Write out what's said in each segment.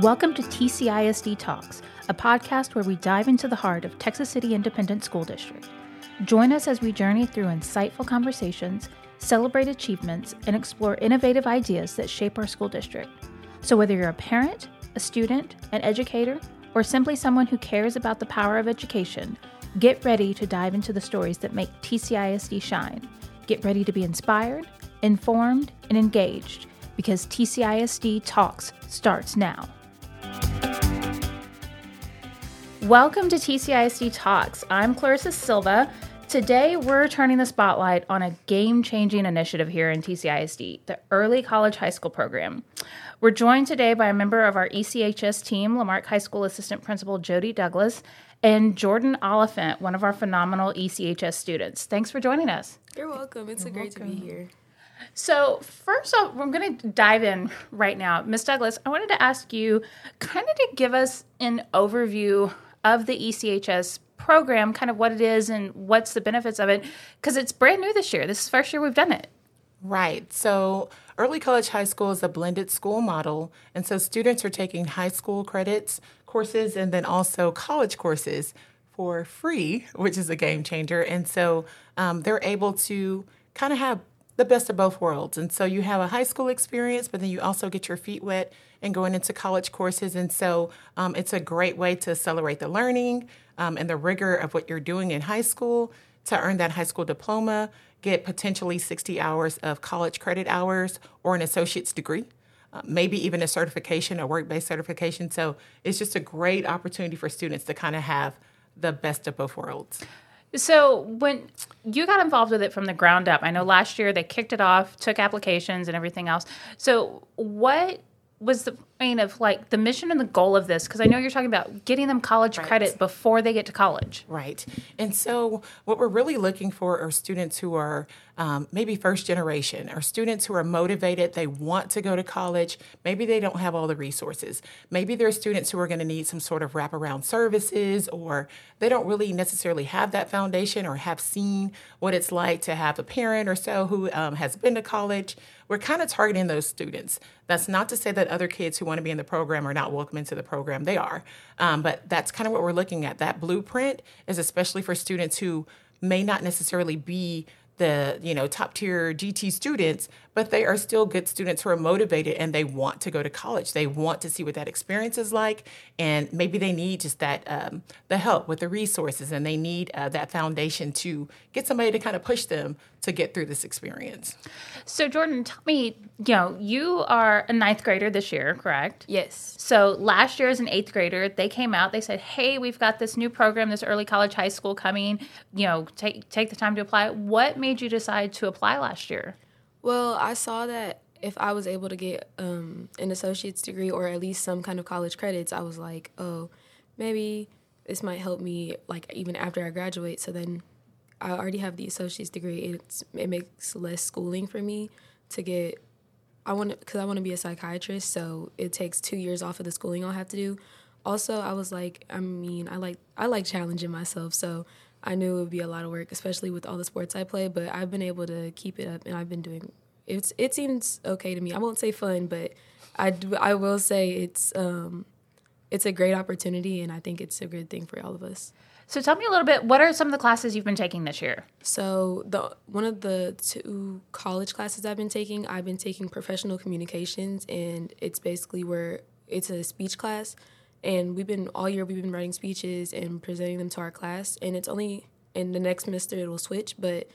Welcome to TCISD Talks, a podcast where we dive into the heart of Texas City Independent School District. Join us as we journey through insightful conversations, celebrate achievements, and explore innovative ideas that shape our school district. So, whether you're a parent, a student, an educator, or simply someone who cares about the power of education, get ready to dive into the stories that make TCISD shine. Get ready to be inspired, informed, and engaged because TCISD Talks starts now. Welcome to TCISD Talks. I'm Clarissa Silva. Today, we're turning the spotlight on a game changing initiative here in TCISD, the Early College High School Program. We're joined today by a member of our ECHS team, La Marque High School Assistant Principal Jodi Douglas, and Jordyn Oliphant, one of our phenomenal ECHS students. Thanks for joining us. You're welcome. It's You're great welcome. to be here. So, first off, we're going to dive in right now. Miss Douglas, I wanted to ask you kind of to give us an overview of the ECHS program, kind of what it is and what's the benefits of it, because it's brand new this year. This is the first year we've done it. Right. So, early college high school is a blended school model. And so, students are taking high school credits, courses, and then also college courses for free, which is a game changer. And so, um, they're able to kind of have the best of both worlds. And so, you have a high school experience, but then you also get your feet wet and going into college courses. And so um, it's a great way to accelerate the learning um, and the rigor of what you're doing in high school to earn that high school diploma, get potentially 60 hours of college credit hours or an associate's degree. Uh, maybe even a certification, a work based certification. So it's just a great opportunity for students to kind of have the best of both worlds. So when you got involved with it from the ground up, I know last year they kicked it off, took applications and everything else. So what was the point of like the mission and the goal of this? Because I know you're talking about getting them college right. credit before they get to college. Right. And so, what we're really looking for are students who are um, maybe first generation, or students who are motivated, they want to go to college. Maybe they don't have all the resources. Maybe there are students who are going to need some sort of wraparound services, or they don't really necessarily have that foundation or have seen what it's like to have a parent or so who um, has been to college we're kind of targeting those students. That's not to say that other kids who want to be in the program are not welcome into the program. They are. Um, but that's kind of what we're looking at. That blueprint is especially for students who may not necessarily be the you know top tier GT students, but they are still good students who are motivated and they want to go to college. They want to see what that experience is like, and maybe they need just that um, the help with the resources, and they need uh, that foundation to get somebody to kind of push them to get through this experience. So, Jordyn, tell me, you know, you are a ninth grader this year, correct? Yes. So, last year as an eighth grader, they came out, they said, hey, we've got this new program, this early college high school coming, you know, take, take the time to apply. What made you decide to apply last year? Well, I saw that if I was able to get um, an associate's degree or at least some kind of college credits, I was like, oh, maybe this might help me, like, even after I graduate. So then I already have the associate's degree. It's it makes less schooling for me to get. I want because I want to be a psychiatrist, so it takes two years off of the schooling I'll have to do. Also, I was like, I mean, I like I like challenging myself, so I knew it would be a lot of work, especially with all the sports I play. But I've been able to keep it up, and I've been doing. It's it seems okay to me. I won't say fun, but I do, I will say it's um, it's a great opportunity, and I think it's a good thing for all of us. So tell me a little bit. What are some of the classes you've been taking this year? So the one of the two college classes I've been taking, I've been taking professional communications, and it's basically where it's a speech class, and we've been all year we've been writing speeches and presenting them to our class, and it's only in the next semester it will switch, but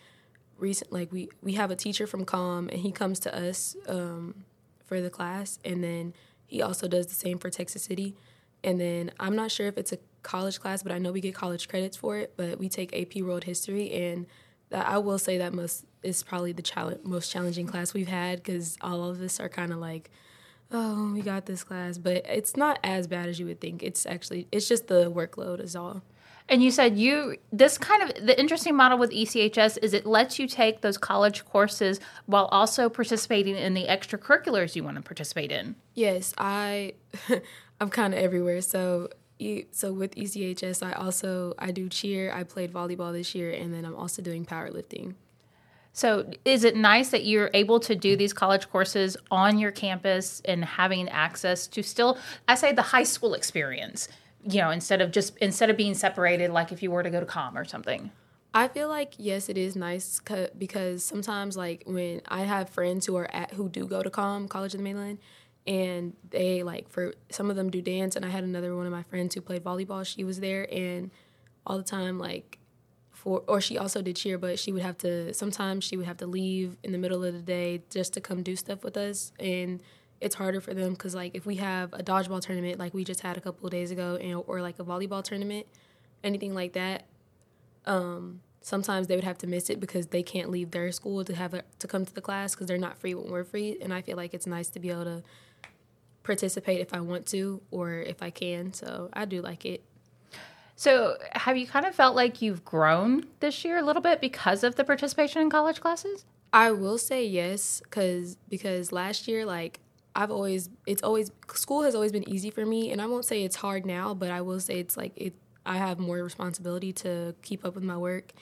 recent like we we have a teacher from COM, and he comes to us um, for the class, and then he also does the same for Texas City. And then I'm not sure if it's a college class, but I know we get college credits for it. But we take AP World History, and that I will say that most is probably the challenge, most challenging class we've had because all of us are kind of like, oh, we got this class, but it's not as bad as you would think. It's actually it's just the workload is all. And you said you this kind of the interesting model with ECHS is it lets you take those college courses while also participating in the extracurriculars you want to participate in. Yes, I I'm kind of everywhere. So so with ECHS, I also I do cheer. I played volleyball this year, and then I'm also doing powerlifting. So, is it nice that you're able to do these college courses on your campus and having access to still, I say, the high school experience? You know, instead of just instead of being separated, like if you were to go to COM or something. I feel like yes, it is nice because sometimes like when I have friends who are at who do go to COM College of the Mainland, and they like for some of them do dance, and I had another one of my friends who played volleyball. She was there, and all the time like for or she also did cheer, but she would have to sometimes she would have to leave in the middle of the day just to come do stuff with us. And it's harder for them because like if we have a dodgeball tournament like we just had a couple of days ago and, or like a volleyball tournament anything like that um, sometimes they would have to miss it because they can't leave their school to have a, to come to the class because they're not free when we're free. And i feel like it's nice to be able to participate if i want to or if i can. So i do like it so, have you kind of felt like you've grown this year a little bit because of the participation in college classes? I will say yes, because because last year, like I've always, it's always school has always been easy for me, and I won't say it's hard now, but I will say it's like it. I have more responsibility to keep up with my work,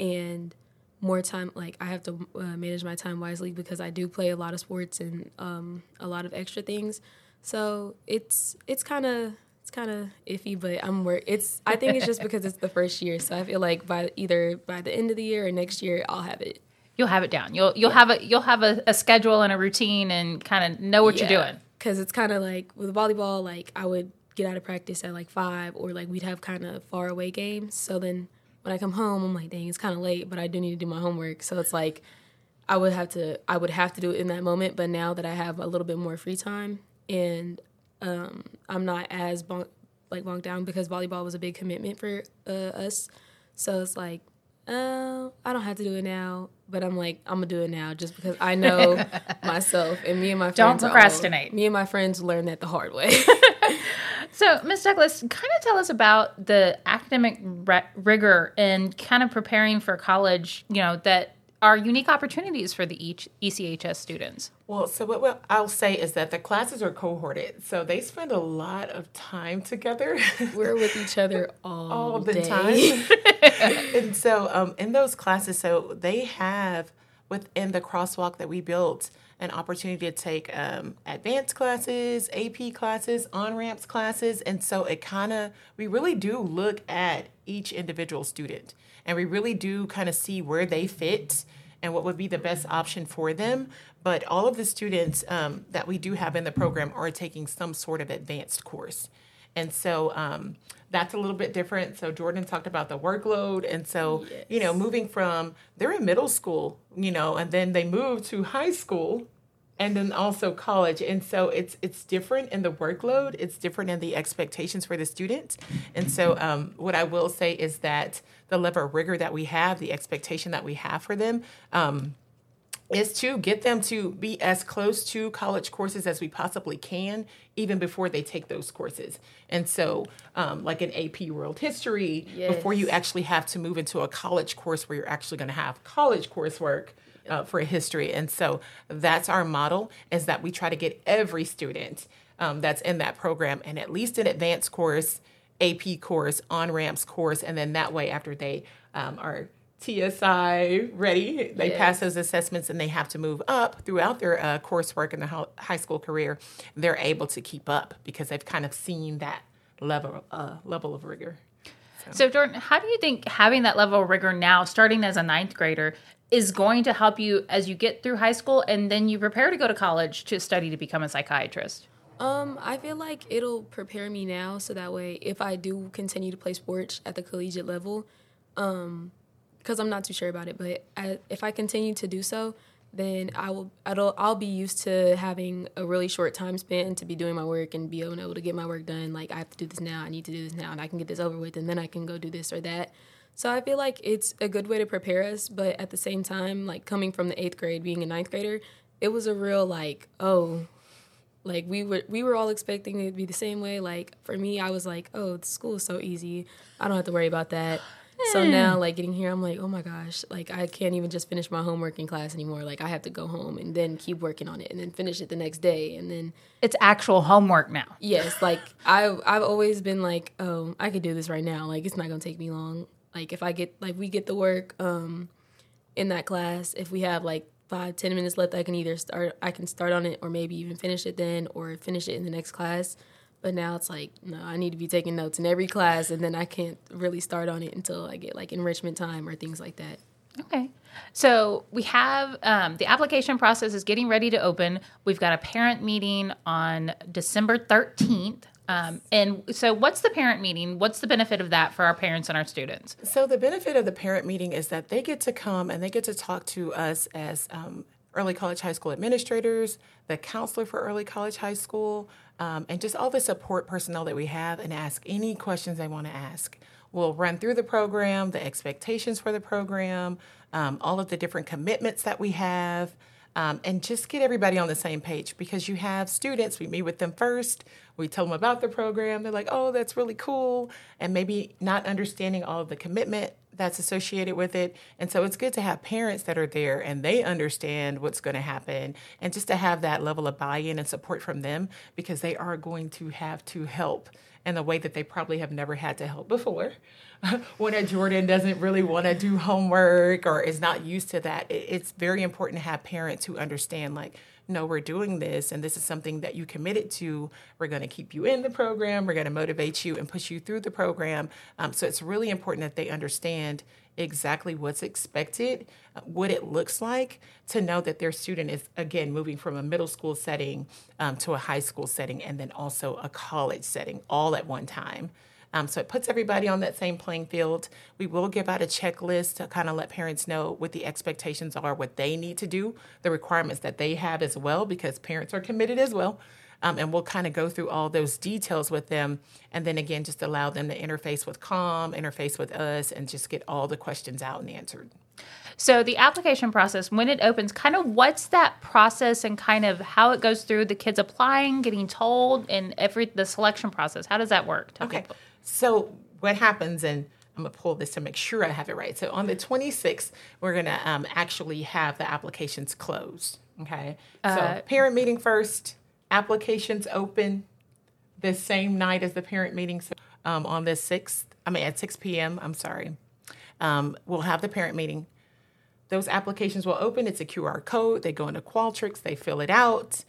and more time. Like I have to uh, manage my time wisely because I do play a lot of sports and um, a lot of extra things. So it's it's kind of it's kind of iffy, but I'm work. It's I think it's just because it's the first year, so I feel like by either by the end of the year or next year, I'll have it. You'll have it down. You'll you'll yeah. have a you'll have a, a, schedule and a routine and kind of know what yeah. you're doing. Because it's kind of like with volleyball, like I would get out of practice at like five, or like we'd have kind of far away games. So then when I come home, I'm like, dang, it's kind of late, but I do need to do my homework. So it's like I would have to I would have to do it in that moment. But now that I have a little bit more free time and um, I'm not as bonk, like bonked down because volleyball was a big commitment for uh, us. So it's like, uh, I don't have to do it now, but I'm like, I'm gonna do it now just because I know myself and me and my friends. Don't procrastinate. me and my friends learned that the hard way. so, Ms. Douglas, kind of tell us about the academic rigor and kind of preparing for college. You know that are unique opportunities for the ECHS students? Well, so what I'll say is that the classes are cohorted, so they spend a lot of time together. We're with each other all, all the day. time. and so um, in those classes, so they have within the crosswalk that we built an opportunity to take um, advanced classes, AP classes, OnRamps classes. And so it kind of, we really do look at each individual student and we really do kind of see where they fit and what would be the best option for them. But all of the students um, that we do have in the program are taking some sort of advanced course. And so um, that's a little bit different. So Jordyn talked about the workload. And so, yes. you know, moving from they're in middle school, you know, and then they move to high school and then also college and so it's it's different in the workload it's different in the expectations for the students and so um, what i will say is that the level of rigor that we have the expectation that we have for them um, is to get them to be as close to college courses as we possibly can, even before they take those courses. And so, um, like an AP World History, yes. before you actually have to move into a college course where you're actually going to have college coursework, uh, for history. And so that's our model is that we try to get every student um, that's in that program and at least an advanced course, AP course, OnRamps course, and then that way after they um, are TSI ready, they yes. pass those assessments and they have to move up throughout their uh, coursework in the high school career. They're able to keep up because they've kind of seen that level uh, level of rigor. So. so, Jordyn, how do you think having that level of rigor now, starting as a ninth grader, is going to help you as you get through high school and then you prepare to go to college to study to become a psychiatrist? Um, I feel like it'll prepare me now so that way if I do continue to play sports at the collegiate level, um, because I'm not too sure about it, but I, if I continue to do so, then I will I'll, I'll be used to having a really short time span to be doing my work and be able to get my work done. Like I have to do this now, I need to do this now, and I can get this over with, and then I can go do this or that. So I feel like it's a good way to prepare us, but at the same time, like coming from the eighth grade, being a ninth grader, it was a real like, oh, like we were we were all expecting it to be the same way. Like for me, I was like, oh, school is so easy. I don't have to worry about that. So hmm. now, like getting here, I'm like, oh my gosh, like I can't even just finish my homework in class anymore. Like I have to go home and then keep working on it, and then finish it the next day, and then it's actual homework now. Yes, like I I've always been like, oh, I could do this right now. Like it's not gonna take me long. Like if I get like we get the work, um, in that class. If we have like five, ten minutes left, I can either start, I can start on it, or maybe even finish it then, or finish it in the next class. But now it's like, no, I need to be taking notes in every class, and then I can't really start on it until I get like enrichment time or things like that. Okay. So we have um, the application process is getting ready to open. We've got a parent meeting on December 13th. Um, and so, what's the parent meeting? What's the benefit of that for our parents and our students? So, the benefit of the parent meeting is that they get to come and they get to talk to us as um, early college high school administrators, the counselor for early college high school, um, and just all the support personnel that we have and ask any questions they want to ask. We'll run through the program, the expectations for the program, um, all of the different commitments that we have, um, and just get everybody on the same page because you have students, we meet with them first, we tell them about the program, they're like, oh, that's really cool, and maybe not understanding all of the commitment that's associated with it. And so it's good to have parents that are there and they understand what's going to happen and just to have that level of buy in and support from them because they are going to have to help in a way that they probably have never had to help before. when a Jordyn doesn't really want to do homework or is not used to that, it's very important to have parents who understand, like, no, we're doing this, and this is something that you committed to. We're going to keep you in the program. We're going to motivate you and push you through the program. Um, so it's really important that they understand exactly what's expected, what it looks like, to know that their student is, again, moving from a middle school setting um, to a high school setting and then also a college setting all at one time. Um, so it puts everybody on that same playing field. We will give out a checklist to kind of let parents know what the expectations are, what they need to do, the requirements that they have as well, because parents are committed as well. Um, and we'll kind of go through all those details with them. And then again, just allow them to interface with COM, interface with us, and just get all the questions out and answered. So the application process, when it opens, kind of what's that process and kind of how it goes through the kids applying, getting told, and every the selection process. How does that work? Tell okay. People. So what happens, and I'm gonna pull this to make sure I have it right. So on the 26th, we're gonna um, actually have the applications closed. Okay. Uh, so parent meeting first, applications open the same night as the parent meeting so, um, on the 6th. I mean at 6 p.m. I'm sorry. Um, we'll have the parent meeting. Those applications will open. It's a QR code. They go into Qualtrics. They fill it out.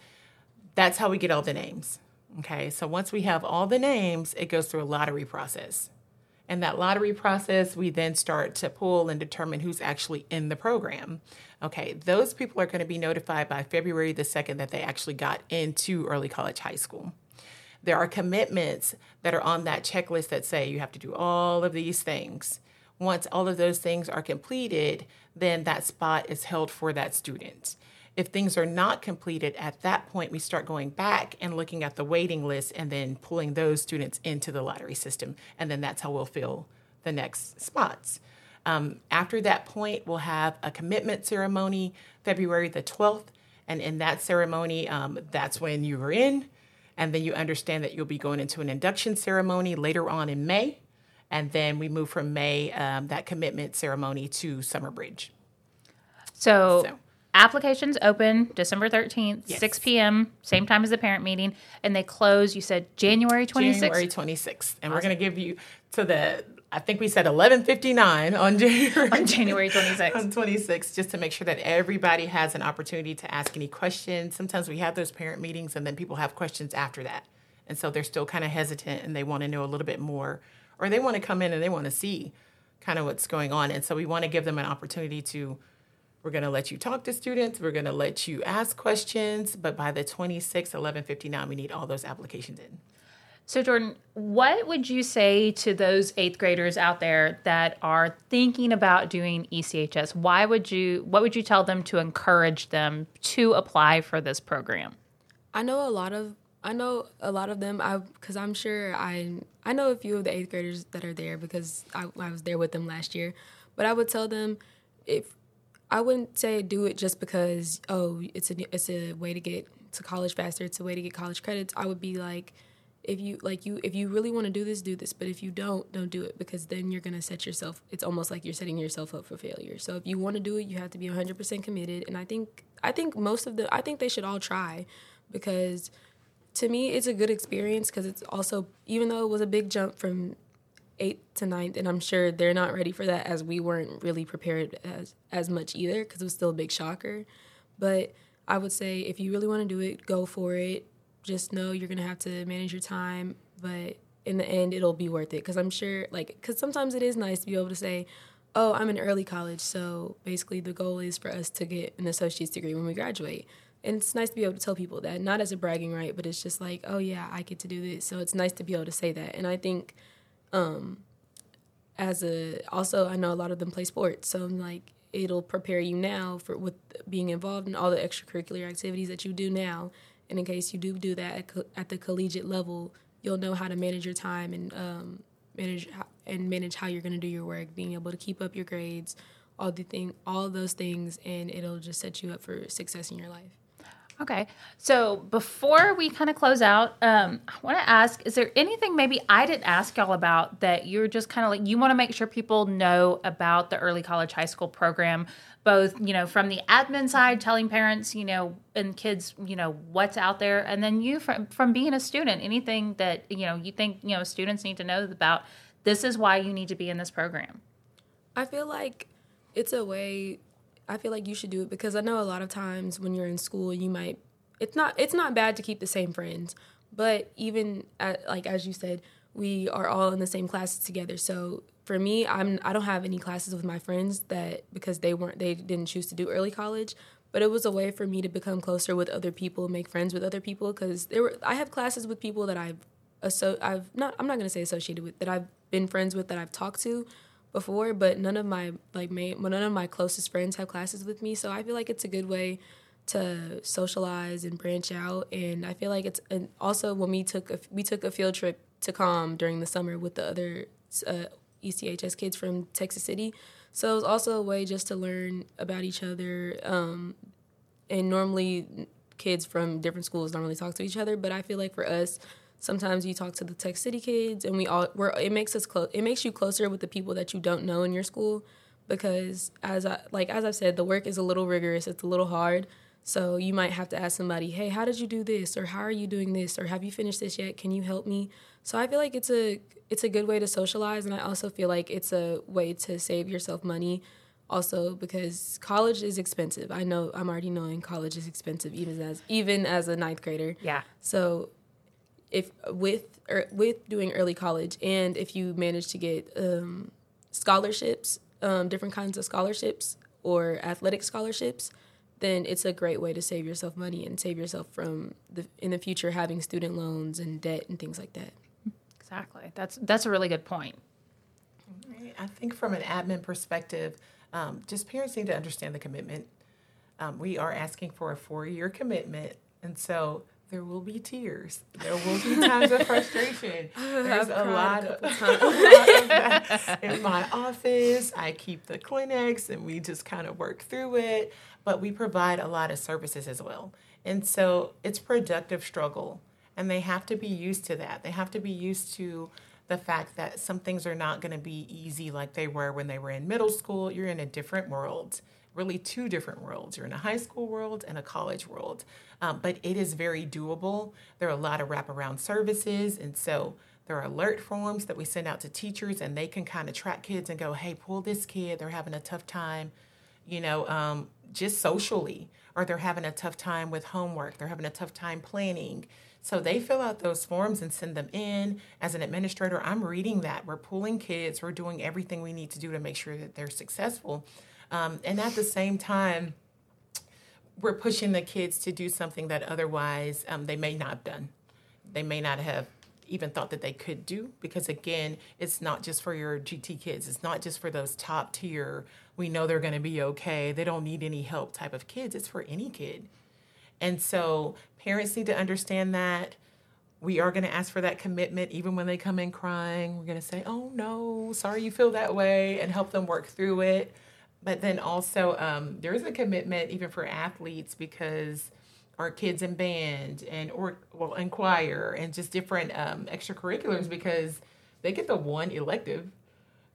That's how we get all the names. Okay, so once we have all the names, it goes through a lottery process. And that lottery process, we then start to pull and determine who's actually in the program. Okay, those people are going to be notified by February the 2nd that they actually got into early college high school. There are commitments that are on that checklist that say you have to do all of these things. Once all of those things are completed, then that spot is held for that student. If things are not completed, at that point, we start going back and looking at the waiting list and then pulling those students into the lottery system. And then that's how we'll fill the next spots. Um, after that point, we'll have a commitment ceremony February the 12th. And in that ceremony, um, that's when you are in. And then you understand that you'll be going into an induction ceremony later on in May. And then we move from May, um, that commitment ceremony, to Summer Bridge. So, so applications open December 13th, yes. 6 p.m., same time as the parent meeting, and they close, you said January 26th? January 26th. And awesome. we're going to give you to the, I think we said 1159 on January, on January 26th. on 26th, just to make sure that everybody has an opportunity to ask any questions. Sometimes we have those parent meetings and then people have questions after that. And so they're still kind of hesitant and they want to know a little bit more, or they want to come in and they want to see kind of what's going on. And so we want to give them an opportunity to we're going to let you talk to students. We're going to let you ask questions. But by the 26th, 1159, we need all those applications in. So, Jordyn, what would you say to those eighth graders out there that are thinking about doing ECHS? Why would you, what would you tell them to encourage them to apply for this program? I know a lot of, I know a lot of them. I, because I'm sure I, I know a few of the eighth graders that are there because I, I was there with them last year. But I would tell them if I wouldn't say do it just because oh it's a it's a way to get to college faster. It's a way to get college credits. I would be like, if you like you if you really want to do this, do this. But if you don't, don't do it because then you're gonna set yourself. It's almost like you're setting yourself up for failure. So if you want to do it, you have to be 100 percent committed. And I think I think most of the I think they should all try because to me it's a good experience because it's also even though it was a big jump from eighth to ninth, and I'm sure they're not ready for that as we weren't really prepared as as much either because it was still a big shocker. But I would say if you really want to do it, go for it. Just know you're gonna have to manage your time, but in the end, it'll be worth it because I'm sure, like, because sometimes it is nice to be able to say, "Oh, I'm in early college, so basically the goal is for us to get an associate's degree when we graduate." And it's nice to be able to tell people that, not as a bragging right, but it's just like, "Oh yeah, I get to do this." So it's nice to be able to say that, and I think, um, as a also I know a lot of them play sports, so I'm like it'll prepare you now for with being involved in all the extracurricular activities that you do now. And in case you do do that at, co- at the collegiate level, you'll know how to manage your time and um, manage and manage how you're going to do your work. Being able to keep up your grades, all the thing, all those things, and it'll just set you up for success in your life. Okay. So before we kind of close out, um, I want to ask is there anything maybe I didn't ask y'all about that you're just kind of like, you want to make sure people know about the early college high school program, both, you know, from the admin side, telling parents, you know, and kids, you know, what's out there. And then you from, from being a student, anything that, you know, you think, you know, students need to know about this is why you need to be in this program. I feel like it's a way I feel like you should do it because I know a lot of times when you're in school, you might it's not it's not bad to keep the same friends, but even at, like as you said, we are all in the same classes together. So for me, I'm I don't have any classes with my friends that because they weren't they didn't choose to do early college, but it was a way for me to become closer with other people, make friends with other people because there were I have classes with people that I've so I've not I'm not to say associated with that I've been friends with that I've talked to before, but none of my like main, none of my closest friends have classes with me. So I feel like it's a good way to socialize and branch out. And I feel like it's also when we took a, we took a field trip to COM during the summer with the other uh, ECHS kids from Texas City. So it was also a way just to learn about each other. Um, and normally, kids from different schools don't really talk to each other, but I feel like for us, sometimes you talk to the Tech City kids, and we all we're it makes us close. It makes you closer with the people that you don't know in your school, because as I like as I've said, the work is a little rigorous. It's a little hard. So you might have to ask somebody, "Hey, how did you do this?" or "How are you doing this?" or "Have you finished this yet? Can you help me?" So I feel like it's a it's a good way to socialize, and I also feel like it's a way to save yourself money. Also, because college is expensive. I know I'm already knowing college is expensive, even as even as a ninth grader. Yeah. So if with or with doing early college and if you manage to get um, scholarships um, different kinds of scholarships or athletic scholarships then it's a great way to save yourself money and save yourself from the in the future having student loans and debt and things like that. Exactly. That's that's a really good point. I think from an admin perspective um, just parents need to understand the commitment. Um, we are asking for a four-year commitment. And so there will be tears. There will be times of frustration. There's a lot of, a lot of that in my office. I keep the clinics and we just kind of work through it, but we provide a lot of services as well. And so it's productive struggle, and they have to be used to that. They have to be used to the fact that some things are not going to be easy like they were when they were in middle school. You're in a different world really two different worlds. You're in a high school world and a college world, um, but it is very doable. There are a lot of wraparound services, and so there are alert forms that we send out to teachers, and they can kind of track kids and go, "Hey, pull this kid. They're having a tough time." You know, um, just socially, or they're having a tough time with homework. They're having a tough time planning. So they fill out those forms and send them in. As an administrator, I'm reading that. We're pulling kids. We're doing everything we need to do to make sure that they're successful. Um, and at the same time, we're pushing the kids to do something that otherwise um, they may not have done. They may not have even thought that they could do because again it's not just for your gt kids. It's not just for those top tier we know they're going to be okay. They don't need any help type of kids. It's for any kid. And so parents need to understand that. We are going to ask for that commitment even when they come in crying. We're going to say oh no. Sorry you feel that way and help them work through it but then also um, there is a commitment even for athletes because our kids in band and or well in choir and just different um, extracurriculars because they get the one elective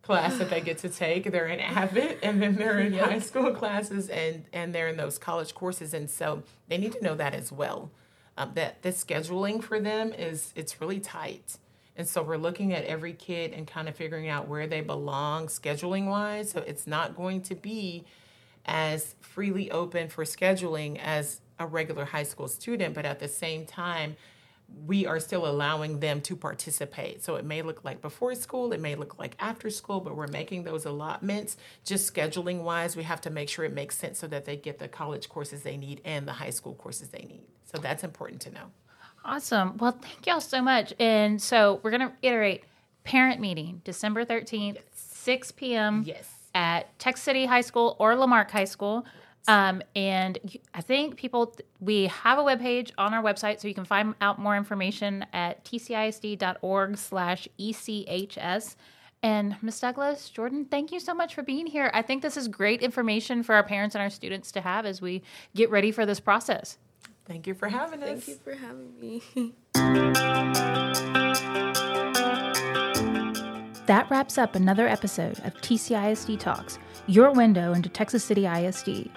class that they get to take. They're in AVID and then they're in yep. high school classes and and they're in those college courses and so they need to know that as well. Um, that the scheduling for them is it's really tight And so we're looking at every kid and kind of figuring out where they belong scheduling wise. So it's not going to be as freely open for scheduling as a regular high school student, but at the same time, we are still allowing them to participate. So it may look like before school, it may look like after school, but we're making those allotments. Just scheduling wise, we have to make sure it makes sense so that they get the college courses they need and the high school courses they need. So that's important to know. Awesome. Well, thank y'all so much. And so we're going to iterate parent meeting December 13th, yes. 6 p.m. Yes. At Texas City High School or La Marque High School. Um, and I think people, we have a webpage on our website, so you can find out more information at tcisd.org slash ECHS. And Ms. Douglas, Jordyn, thank you so much for being here. I think this is great information for our parents and our students to have as we get ready for this process. Thank you for having us. Thank you for having me. that wraps up another episode of TCISD Talks, your window into Texas City ISD.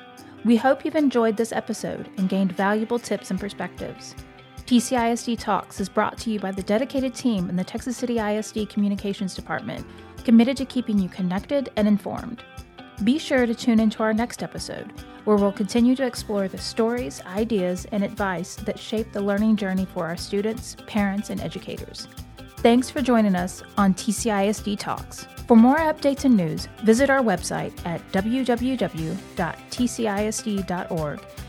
We hope you've enjoyed this episode and gained valuable tips and perspectives. TCISD Talks is brought to you by the dedicated team in the Texas City ISD Communications Department, committed to keeping you connected and informed. Be sure to tune into our next episode, where we'll continue to explore the stories, ideas, and advice that shape the learning journey for our students, parents, and educators. Thanks for joining us on TCISD Talks. For more updates and news, visit our website at www.tcisd.org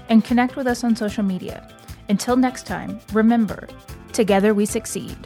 and connect with us on social media. Until next time, remember, together we succeed.